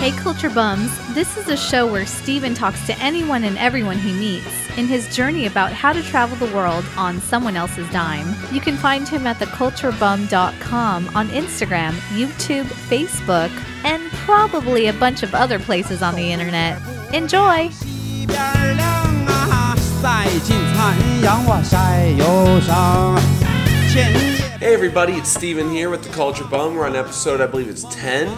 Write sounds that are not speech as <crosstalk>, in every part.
Hey, Culture Bums. This is a show where Steven talks to anyone and everyone he meets in his journey about how to travel the world on someone else's dime. You can find him at theculturebum.com on Instagram, YouTube, Facebook, and probably a bunch of other places on the internet. Enjoy! 西边亮啊，晒金残阳哇晒忧伤，千叶。 Hey everybody, it's Steven here with the Culture Bum. We're on episode, I believe it's 10.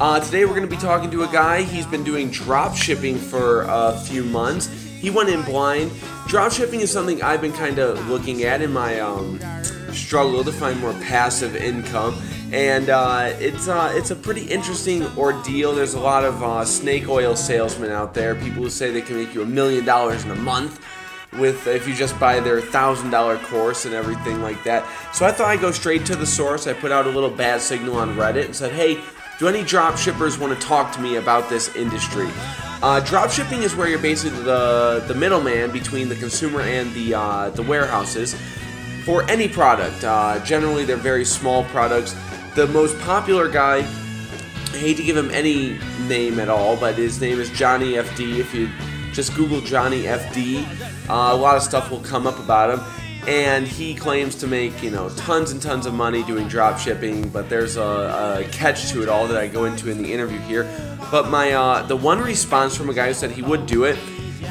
Uh, today we're going to be talking to a guy. He's been doing drop shipping for a few months. He went in blind. Drop shipping is something I've been kind of looking at in my um, struggle to find more passive income. And uh, it's uh, it's a pretty interesting ordeal. There's a lot of uh, snake oil salesmen out there, people who say they can make you a million dollars in a month with if you just buy their thousand dollar course and everything like that. So I thought I'd go straight to the source. I put out a little bad signal on Reddit and said, "Hey, do any drop shippers want to talk to me about this industry?" Uh, drop shipping is where you're basically the the middleman between the consumer and the uh, the warehouses for any product. Uh, generally, they're very small products. The most popular guy I hate to give him any name at all, but his name is Johnny FD. If you just Google Johnny FD, uh, a lot of stuff will come up about him. And he claims to make you know tons and tons of money doing drop shipping, but there's a, a catch to it all that I go into in the interview here. But my uh, the one response from a guy who said he would do it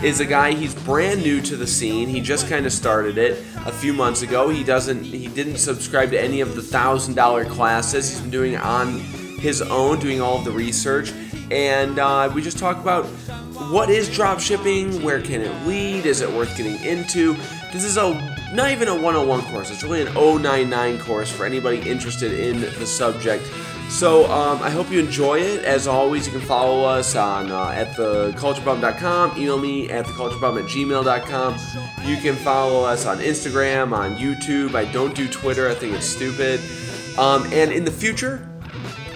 is a guy he's brand new to the scene he just kind of started it a few months ago he doesn't he didn't subscribe to any of the thousand dollar classes he's been doing it on his own doing all of the research and uh, we just talk about what is drop shipping where can it lead is it worth getting into this is a not even a 101 course it's really an 099 course for anybody interested in the subject so um, I hope you enjoy it. As always, you can follow us on uh, at theculturebum.com. Email me at theculturebum at gmail.com. You can follow us on Instagram, on YouTube. I don't do Twitter. I think it's stupid. Um, and in the future,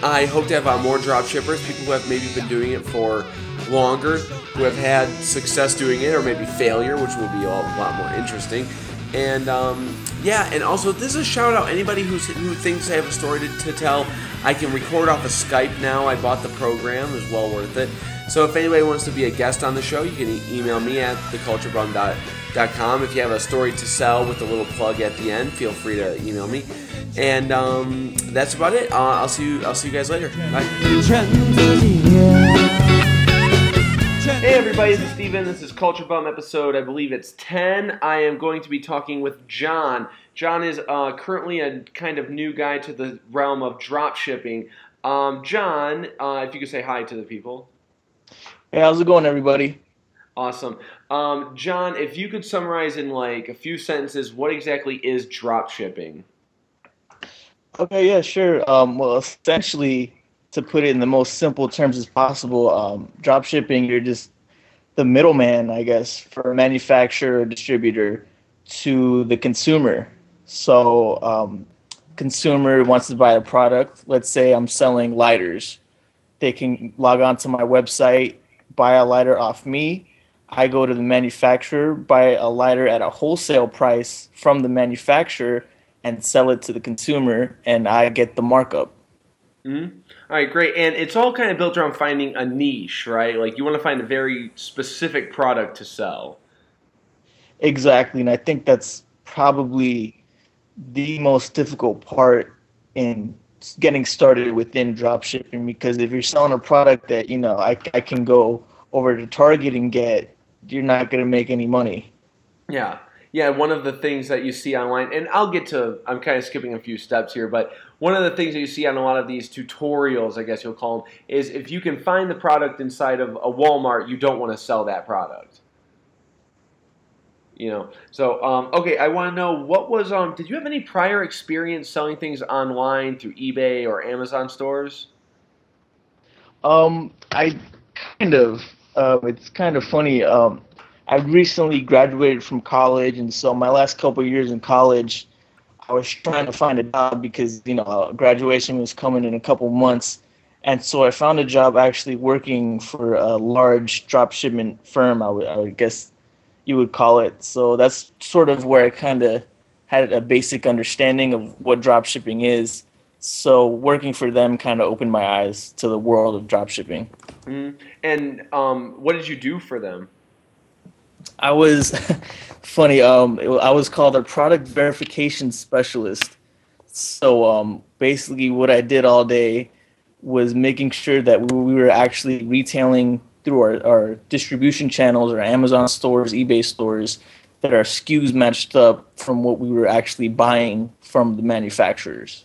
I hope to have uh, more drop shippers, people who have maybe been doing it for longer, who have had success doing it, or maybe failure, which will be a lot more interesting. And um, yeah, and also this is a shout out anybody who's, who thinks they have a story to, to tell. I can record off of Skype now. I bought the program; it's well worth it. So if anybody wants to be a guest on the show, you can email me at theculturebum.com. If you have a story to sell with a little plug at the end, feel free to email me. And um, that's about it. Uh, I'll see you. I'll see you guys later. Bye. Hey everybody, this is Steven. This is Culture Bum episode, I believe it's 10. I am going to be talking with John. John is uh, currently a kind of new guy to the realm of drop shipping. Um, John, uh, if you could say hi to the people. Hey, how's it going, everybody? Awesome. Um, John, if you could summarize in like a few sentences what exactly is drop shipping? Okay, yeah, sure. Um, well, essentially, to put it in the most simple terms as possible, um, drop shipping, you're just the middleman, I guess, for a manufacturer or distributor to the consumer. So, um, consumer wants to buy a product. Let's say I'm selling lighters. They can log on to my website, buy a lighter off me. I go to the manufacturer, buy a lighter at a wholesale price from the manufacturer, and sell it to the consumer, and I get the markup. Mm-hmm. All right, great. And it's all kind of built around finding a niche, right? Like you want to find a very specific product to sell. Exactly, and I think that's probably the most difficult part in getting started within dropshipping because if you're selling a product that you know I, I can go over to Target and get, you're not going to make any money. Yeah. Yeah, one of the things that you see online, and I'll get to, I'm kind of skipping a few steps here, but one of the things that you see on a lot of these tutorials, I guess you'll call them, is if you can find the product inside of a Walmart, you don't want to sell that product. You know, so um, okay, I want to know what was um. Did you have any prior experience selling things online through eBay or Amazon stores? Um, I kind of. Uh, it's kind of funny. Um, I recently graduated from college, and so my last couple years in college, I was trying to find a job because you know graduation was coming in a couple months, and so I found a job actually working for a large drop shipment firm. I would, I would guess you would call it. So that's sort of where I kind of had a basic understanding of what drop shipping is. So working for them kind of opened my eyes to the world of drop shipping. Mm-hmm. And um, what did you do for them? I was <laughs> funny. Um, I was called a product verification specialist. So um, basically, what I did all day was making sure that we were actually retailing through our, our distribution channels, our Amazon stores, eBay stores, that our SKUs matched up from what we were actually buying from the manufacturers.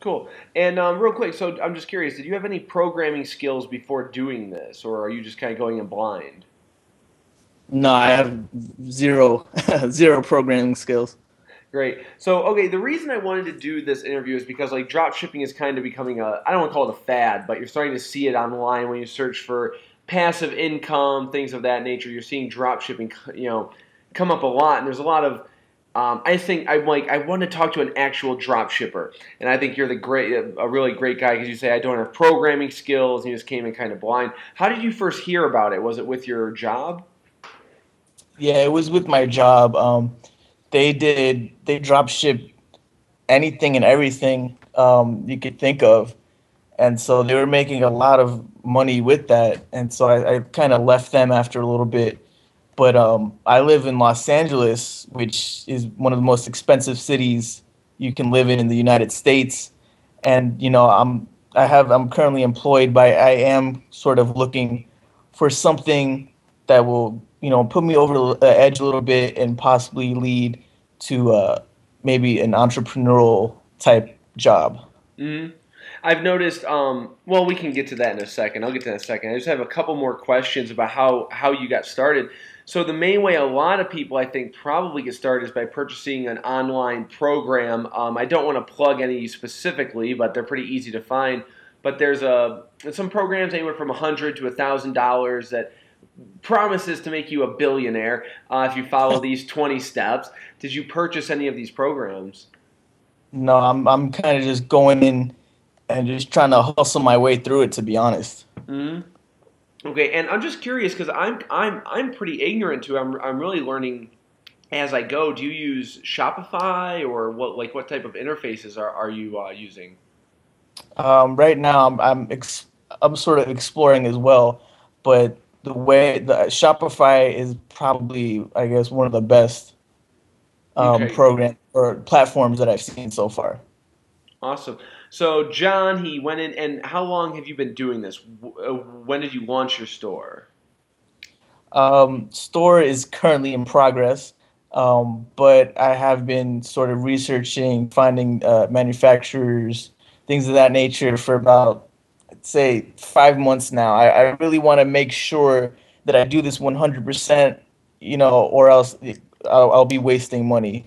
Cool. And um, real quick, so I'm just curious, did you have any programming skills before doing this, or are you just kind of going in blind? No, I have zero <laughs> zero programming skills. Great. So, okay, the reason I wanted to do this interview is because like drop shipping is kind of becoming a I don't want to call it a fad, but you're starting to see it online when you search for passive income, things of that nature. You're seeing drop shipping, you know, come up a lot, and there's a lot of um, I think I'm like I want to talk to an actual drop shipper, and I think you're the great, a really great guy because you say I don't have programming skills, and you just came in kind of blind. How did you first hear about it? Was it with your job? Yeah, it was with my job. Um, they did they drop ship anything and everything um, you could think of, and so they were making a lot of money with that. And so I, I kind of left them after a little bit. But um, I live in Los Angeles, which is one of the most expensive cities you can live in in the United States. And you know, I'm I have I'm currently employed, but I am sort of looking for something that will you know put me over the edge a little bit and possibly lead to uh, maybe an entrepreneurial type job. Mm-hmm. I've noticed. Um, well, we can get to that in a second. I'll get to that in a second. I just have a couple more questions about how how you got started. So the main way a lot of people, I think, probably get started is by purchasing an online program. Um, I don't want to plug any specifically, but they're pretty easy to find. But there's a some programs anywhere from hundred to thousand dollars that promises to make you a billionaire uh, if you follow these 20 steps. Did you purchase any of these programs? No, I'm I'm kind of just going in and just trying to hustle my way through it. To be honest. Mm-hmm. Okay, and I'm just curious because I'm I'm I'm pretty ignorant to. I'm I'm really learning as I go. Do you use Shopify or what? Like what type of interfaces are are you uh, using? Um, right now, I'm I'm, ex- I'm sort of exploring as well, but the way the Shopify is probably, I guess, one of the best um, okay. program or platforms that I've seen so far. Awesome. So John, he went in, and how long have you been doing this? Uh, when did you launch your store? Um, store is currently in progress, um, but I have been sort of researching, finding uh, manufacturers, things of that nature for about say five months now. I, I really want to make sure that I do this 100%, you know, or else I'll, I'll be wasting money.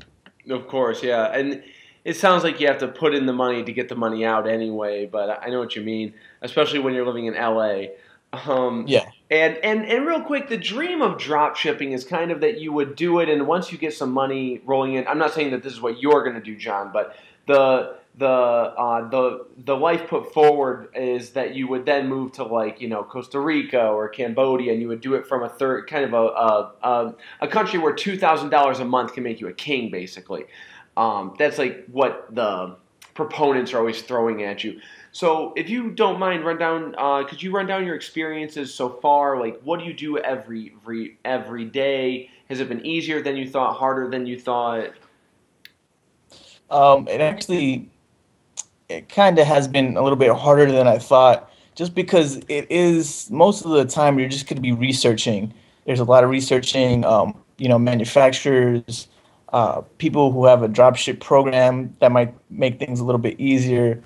Of course, yeah. And it sounds like you have to put in the money to get the money out anyway, but I know what you mean, especially when you're living in LA. Um, yeah. And, and and real quick, the dream of drop shipping is kind of that you would do it, and once you get some money rolling in, I'm not saying that this is what you're going to do, John, but the the uh, the the life put forward is that you would then move to like you know Costa Rica or Cambodia, and you would do it from a third kind of a a, a, a country where two thousand dollars a month can make you a king, basically. Um, that's like what the proponents are always throwing at you. So if you don't mind, run down. Uh, could you run down your experiences so far? Like, what do you do every every every day? Has it been easier than you thought? Harder than you thought? Um, it actually it kind of has been a little bit harder than I thought, just because it is most of the time you're just going to be researching. There's a lot of researching, um, you know, manufacturers, uh, people who have a dropship program that might make things a little bit easier.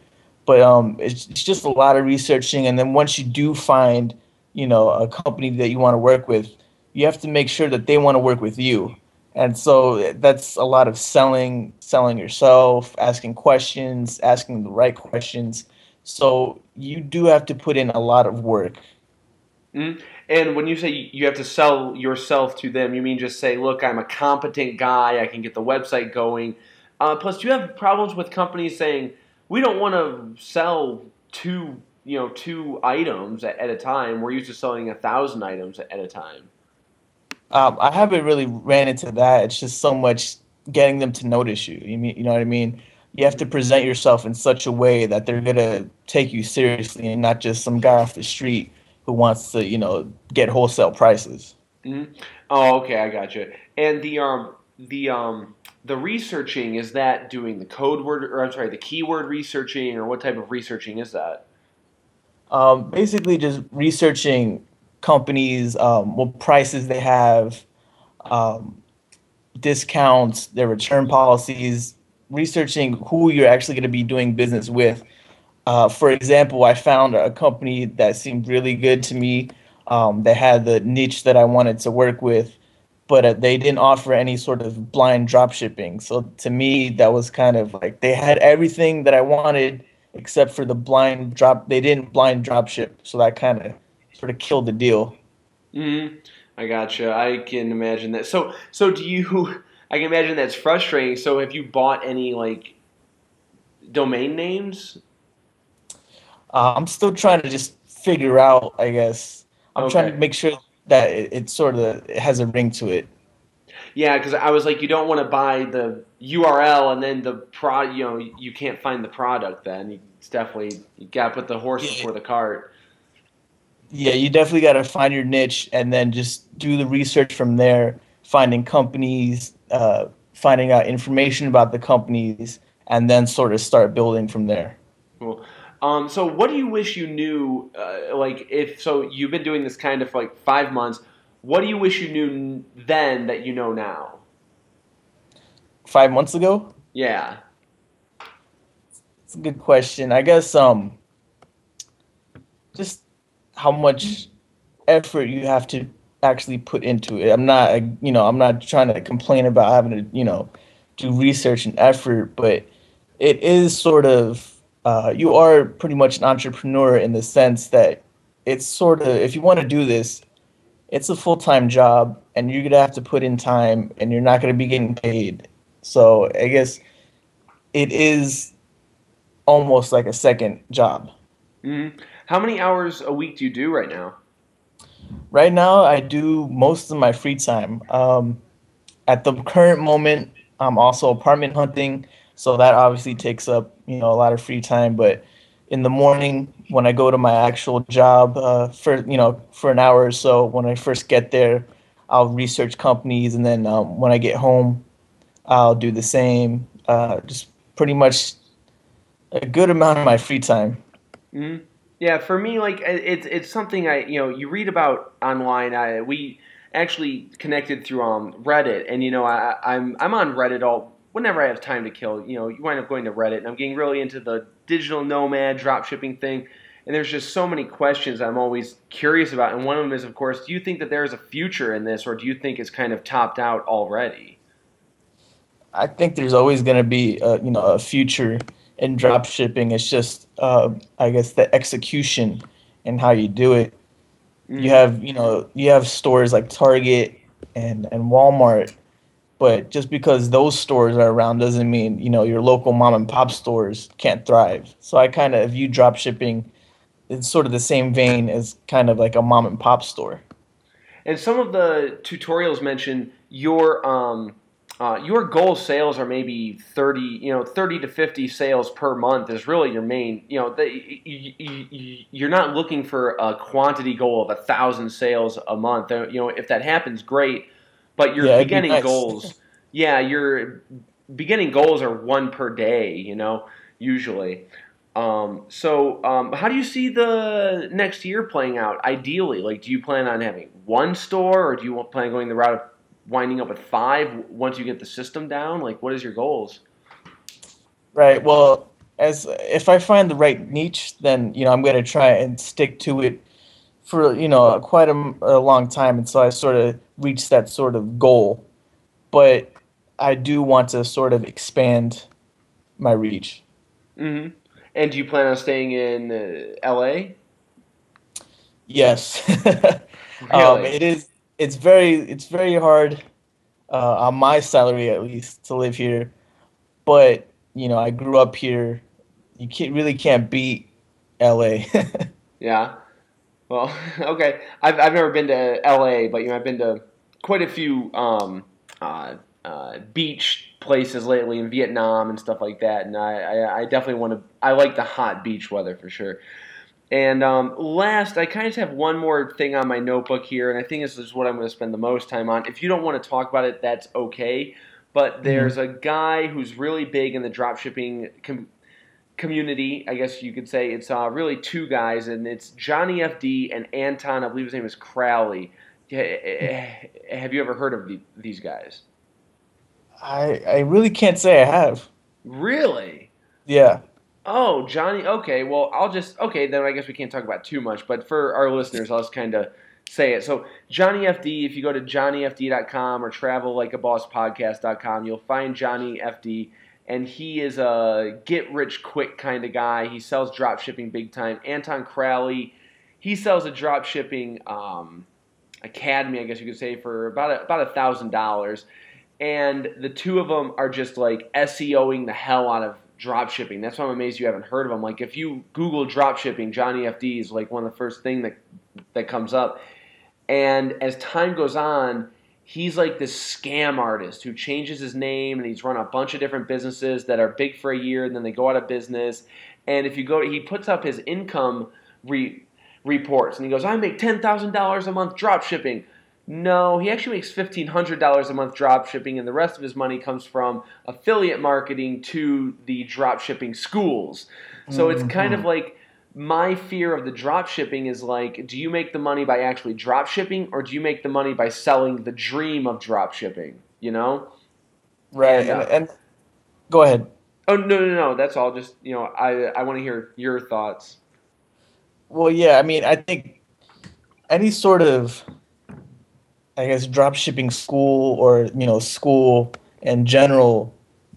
But um, it's, it's just a lot of researching, and then once you do find, you know, a company that you want to work with, you have to make sure that they want to work with you and so that's a lot of selling selling yourself asking questions asking the right questions. So you do have to put in a lot of work. Mm-hmm. and when you say you have to sell yourself to them you mean just say look i'm a competent guy. I can get the website going. Uh, plus do you have problems with companies saying we don't want to sell two you know two items at, at a time. We're used to selling a thousand items at a time um, I haven't really ran into that. It's just so much getting them to notice you. You mean you know what I mean? you have to present yourself in such a way that they're gonna take you seriously and not just some guy off the street who wants to, you know, get wholesale prices. Mm-hmm. Oh, okay, I got you. And the um the um the researching is that doing the code word or I'm sorry, the keyword researching or what type of researching is that? Um, basically, just researching companies, um, what prices they have, um, discounts, their return policies, researching who you're actually going to be doing business with. Uh, for example, I found a company that seemed really good to me. Um, they had the niche that I wanted to work with, but uh, they didn't offer any sort of blind drop shipping. So to me, that was kind of like they had everything that I wanted except for the blind drop. They didn't blind drop ship, so that kind of sort of killed the deal. Mm-hmm. I gotcha. I can imagine that. So, so do you? <laughs> I can imagine that's frustrating. So, have you bought any like domain names? Uh, I'm still trying to just figure out. I guess I'm okay. trying to make sure that it, it sort of it has a ring to it. Yeah, because I was like, you don't want to buy the URL and then the pro, you know, you can't find the product. Then it's definitely you got to put the horse yeah. before the cart. Yeah, you definitely got to find your niche and then just do the research from there, finding companies, uh, finding out information about the companies, and then sort of start building from there. Cool. Um, so, what do you wish you knew? Uh, like, if so, you've been doing this kind of like five months. What do you wish you knew then that you know now? Five months ago? Yeah. It's a good question. I guess um just how much effort you have to actually put into it. I'm not you know, I'm not trying to complain about having to, you know, do research and effort, but it is sort of uh, you are pretty much an entrepreneur in the sense that it's sort of if you want to do this it's a full time job, and you're gonna have to put in time, and you're not gonna be getting paid. So I guess it is almost like a second job. Mm-hmm. How many hours a week do you do right now? Right now, I do most of my free time. Um, at the current moment, I'm also apartment hunting, so that obviously takes up you know a lot of free time. But in the morning when I go to my actual job uh, for you know for an hour or so. When I first get there, I'll research companies, and then um, when I get home, I'll do the same. Uh, just pretty much a good amount of my free time. Mm-hmm. Yeah, for me, like it's it's something I you know you read about online. I we actually connected through um Reddit, and you know I I'm I'm on Reddit all whenever I have time to kill, you know, you wind up going to Reddit, and I'm getting really into the digital nomad drop shipping thing. And there's just so many questions I'm always curious about. And one of them is, of course, do you think that there is a future in this, or do you think it's kind of topped out already? I think there's always going to be, a, you know, a future in drop shipping. It's just, uh, I guess, the execution and how you do it. Mm. You have, you know, you have stores like Target and and Walmart but just because those stores are around doesn't mean you know your local mom and pop stores can't thrive. So I kind of view drop shipping in sort of the same vein as kind of like a mom and pop store. And some of the tutorials mention your um, uh, your goal sales are maybe 30 you know 30 to 50 sales per month is really your main you know the, you, you, you're not looking for a quantity goal of a thousand sales a month you know if that happens great but your yeah, beginning be nice. goals, <laughs> yeah, your beginning goals are one per day. You know, usually. Um, so, um, how do you see the next year playing out? Ideally, like, do you plan on having one store, or do you plan on going the route of winding up with five once you get the system down? Like, what is your goals? Right. Well, as if I find the right niche, then you know I'm going to try and stick to it for you know quite a, a long time until I sort of reach that sort of goal. But I do want to sort of expand my reach. Mm-hmm. And do you plan on staying in uh, L.A.? Yes. <laughs> really? um, it is. It's very. It's very hard uh, on my salary, at least, to live here. But you know, I grew up here. You can't really can't beat L.A. <laughs> yeah. Well, <laughs> okay. I've, I've never been to LA, but you know I've been to quite a few um, uh, uh, beach places lately in Vietnam and stuff like that, and I, I, I definitely want to. I like the hot beach weather for sure. And um, last, I kind of have one more thing on my notebook here, and I think this is what I'm going to spend the most time on. If you don't want to talk about it, that's okay. But there's mm-hmm. a guy who's really big in the dropshipping com- community, I guess you could say. It's uh, really two guys, and it's Johnny FD and Anton, I believe his name is Crowley. Have you ever heard of the, these guys? I I really can't say I have. Really? Yeah. Oh, Johnny. Okay, well, I'll just okay. Then I guess we can't talk about too much. But for our listeners, I'll just kind of say it. So Johnny FD. If you go to johnnyfd.com or travellikeabosspodcast.com, you'll find Johnny FD, and he is a get rich quick kind of guy. He sells drop shipping big time. Anton Crowley, he sells a drop shipping um, academy, I guess you could say, for about a, about a thousand dollars. And the two of them are just like SEOing the hell out of drop shipping. That's why I'm amazed you haven't heard of him. Like if you Google drop shipping, Johnny FD is like one of the first thing that that comes up. And as time goes on, he's like this scam artist who changes his name and he's run a bunch of different businesses that are big for a year and then they go out of business. And if you go, he puts up his income re, reports and he goes, I make ten thousand dollars a month drop shipping. No, he actually makes $1,500 a month drop shipping, and the rest of his money comes from affiliate marketing to the drop shipping schools. So mm-hmm. it's kind of like my fear of the drop shipping is like, do you make the money by actually drop shipping, or do you make the money by selling the dream of drop shipping? You know? Right. And, and go ahead. Oh no no no! That's all. Just you know, I I want to hear your thoughts. Well, yeah. I mean, I think any sort of I guess drop shipping school or you know school in general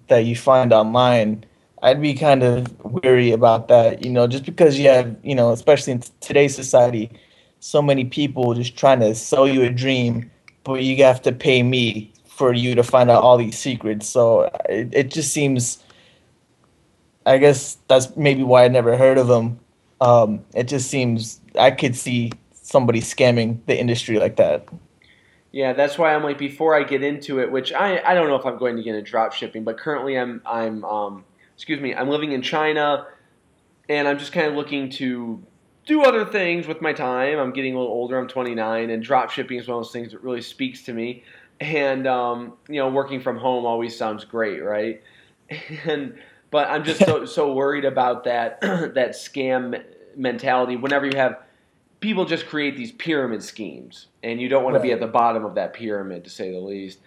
that you find online, I'd be kind of weary about that. You know, just because you have you know, especially in today's society, so many people just trying to sell you a dream, but you have to pay me for you to find out all these secrets. So it, it just seems. I guess that's maybe why I never heard of them. Um, it just seems I could see somebody scamming the industry like that. Yeah, that's why I'm like before I get into it, which I, I don't know if I'm going to get into drop shipping, but currently I'm I'm um, excuse me I'm living in China, and I'm just kind of looking to do other things with my time. I'm getting a little older. I'm 29, and drop shipping is one of those things that really speaks to me. And um, you know, working from home always sounds great, right? <laughs> And but I'm just so <laughs> so worried about that <clears throat> that scam mentality. Whenever you have people just create these pyramid schemes, and you don't want right. to be at the bottom of that pyramid, to say the least.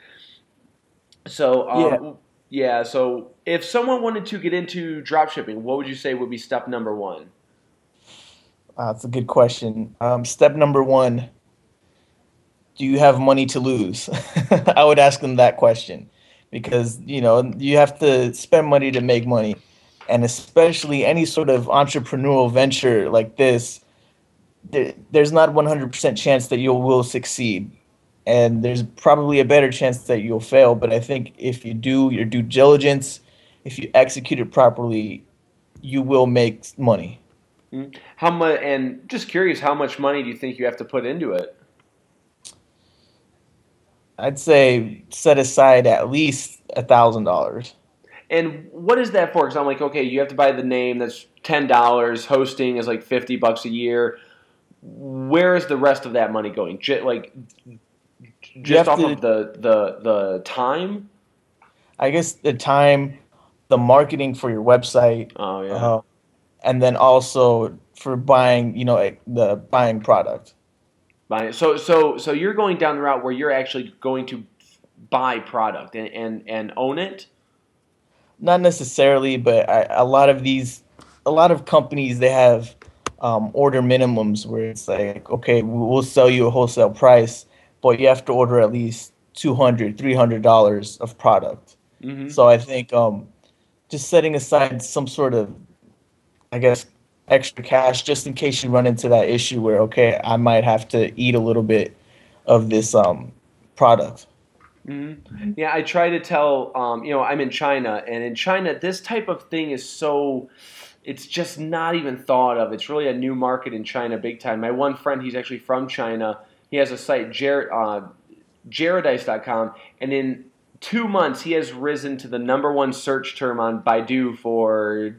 So, um, yeah. yeah. So, if someone wanted to get into dropshipping, what would you say would be step number one? Uh, that's a good question. Um, step number one: Do you have money to lose? <laughs> I would ask them that question because you know you have to spend money to make money, and especially any sort of entrepreneurial venture like this there, there's not 100% chance that you will succeed. And there's probably a better chance that you'll fail. But i think if you do your due diligence if you execute it properly you will make money. Mm-hmm. how much and just curious how much money do you think you have to put into it? I'd say set aside at least a thousand dollars. And what is that for? Because i'm like okay you have to buy the name that's ten dollars hosting is like 50 bucks a year where is the rest of that money going? J- like just off of the, the the time? I guess the time, the marketing for your website. Oh yeah. Uh, and then also for buying, you know, the buying product. Buying. So so so you're going down the route where you're actually going to buy product and and, and own it. Not necessarily, but I, a lot of these, a lot of companies they have um, order minimums where it's like, okay, we'll sell you a wholesale price, but you have to order at least 200 $300 of product. Mm-hmm. So I think um, just setting aside some sort of, I guess, extra cash just in case you run into that issue where, okay, I might have to eat a little bit of this um, product. Mm-hmm. Yeah, I try to tell, um, you know, I'm in China, and in China, this type of thing is so it's just not even thought of. It's really a new market in China, big time. My one friend, he's actually from China. He has a site, Jared, uh, Jaredice.com, and in two months, he has risen to the number one search term on Baidu for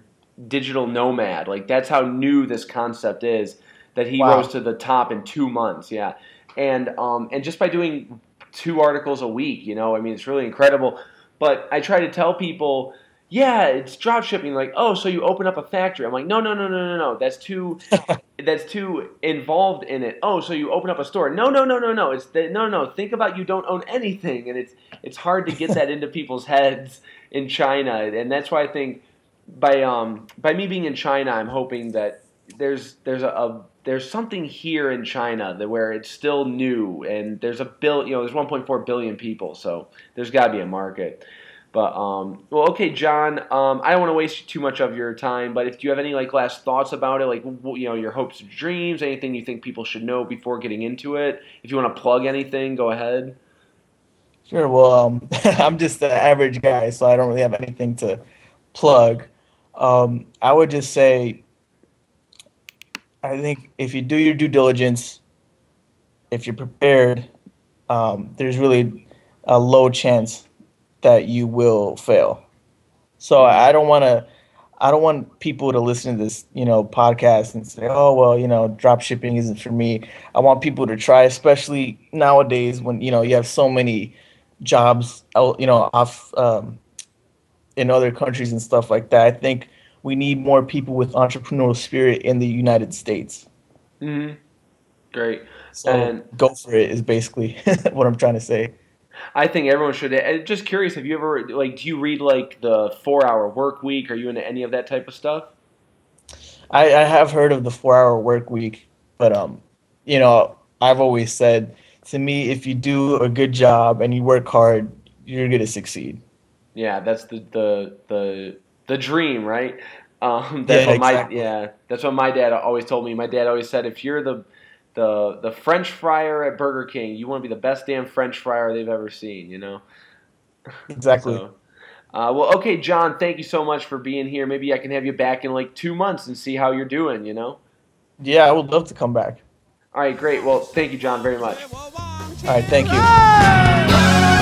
digital nomad. Like that's how new this concept is. That he Wow. rose to the top in two months. Yeah, and um, and just by doing two articles a week, you know, I mean, it's really incredible. But I try to tell people, yeah, it's drop shipping. Like, oh, so you open up a factory? I'm like, no, no, no, no, no, no. That's too, <laughs> that's too involved in it. Oh, so you open up a store? No, no, no, no, no. It's the, no, no. Think about you don't own anything, and it's it's hard to get that <laughs> into people's heads in China, and that's why I think by um by me being in China, I'm hoping that there's there's a, a there's something here in China that where it's still new and there's a bill you know there's 1.4 billion people so there's got to be a market but um well okay John um I don't want to waste too much of your time but if you have any like last thoughts about it like you know your hopes dreams anything you think people should know before getting into it if you want to plug anything go ahead Sure. Well, um, <laughs> I'm just the average guy, so I don't really have anything to plug. Um, I would just say, I think if you do your due diligence, if you're prepared, um, there's really a low chance that you will fail. So I don't want to. I don't want people to listen to this, you know, podcast and say, "Oh, well, you know, drop shipping isn't for me." I want people to try, especially nowadays when you know you have so many jobs you know, off um, in other countries and stuff like that. I think we need more people with entrepreneurial spirit in the United States. mm-hmm. great So And- go for it is basically <laughs> what I'm trying to say. I think everyone should. And just curious, have you ever like do you read like the Four Hour Work Week? Are you into any of that type of stuff? I, I have heard of the four hour work week, but um, you know, I've always said to me, if you do a good job and you work hard, you're gonna succeed. Yeah, that's the the the the dream, right? <laughs> Um, that's Yeah, what my exactly. yeah. That's what my dad always told me. My dad always said, if you're the the the French fryer at Burger King, you want to be the best damn French fryer they've ever seen. You know. Exactly. So, uh, well, okay, John. Thank you so much for being here. Maybe I can have you back in like two months and see how you're doing. You know. Yeah, I would love to come back. All right, great. Well, thank you, John, very much. All right, thank you.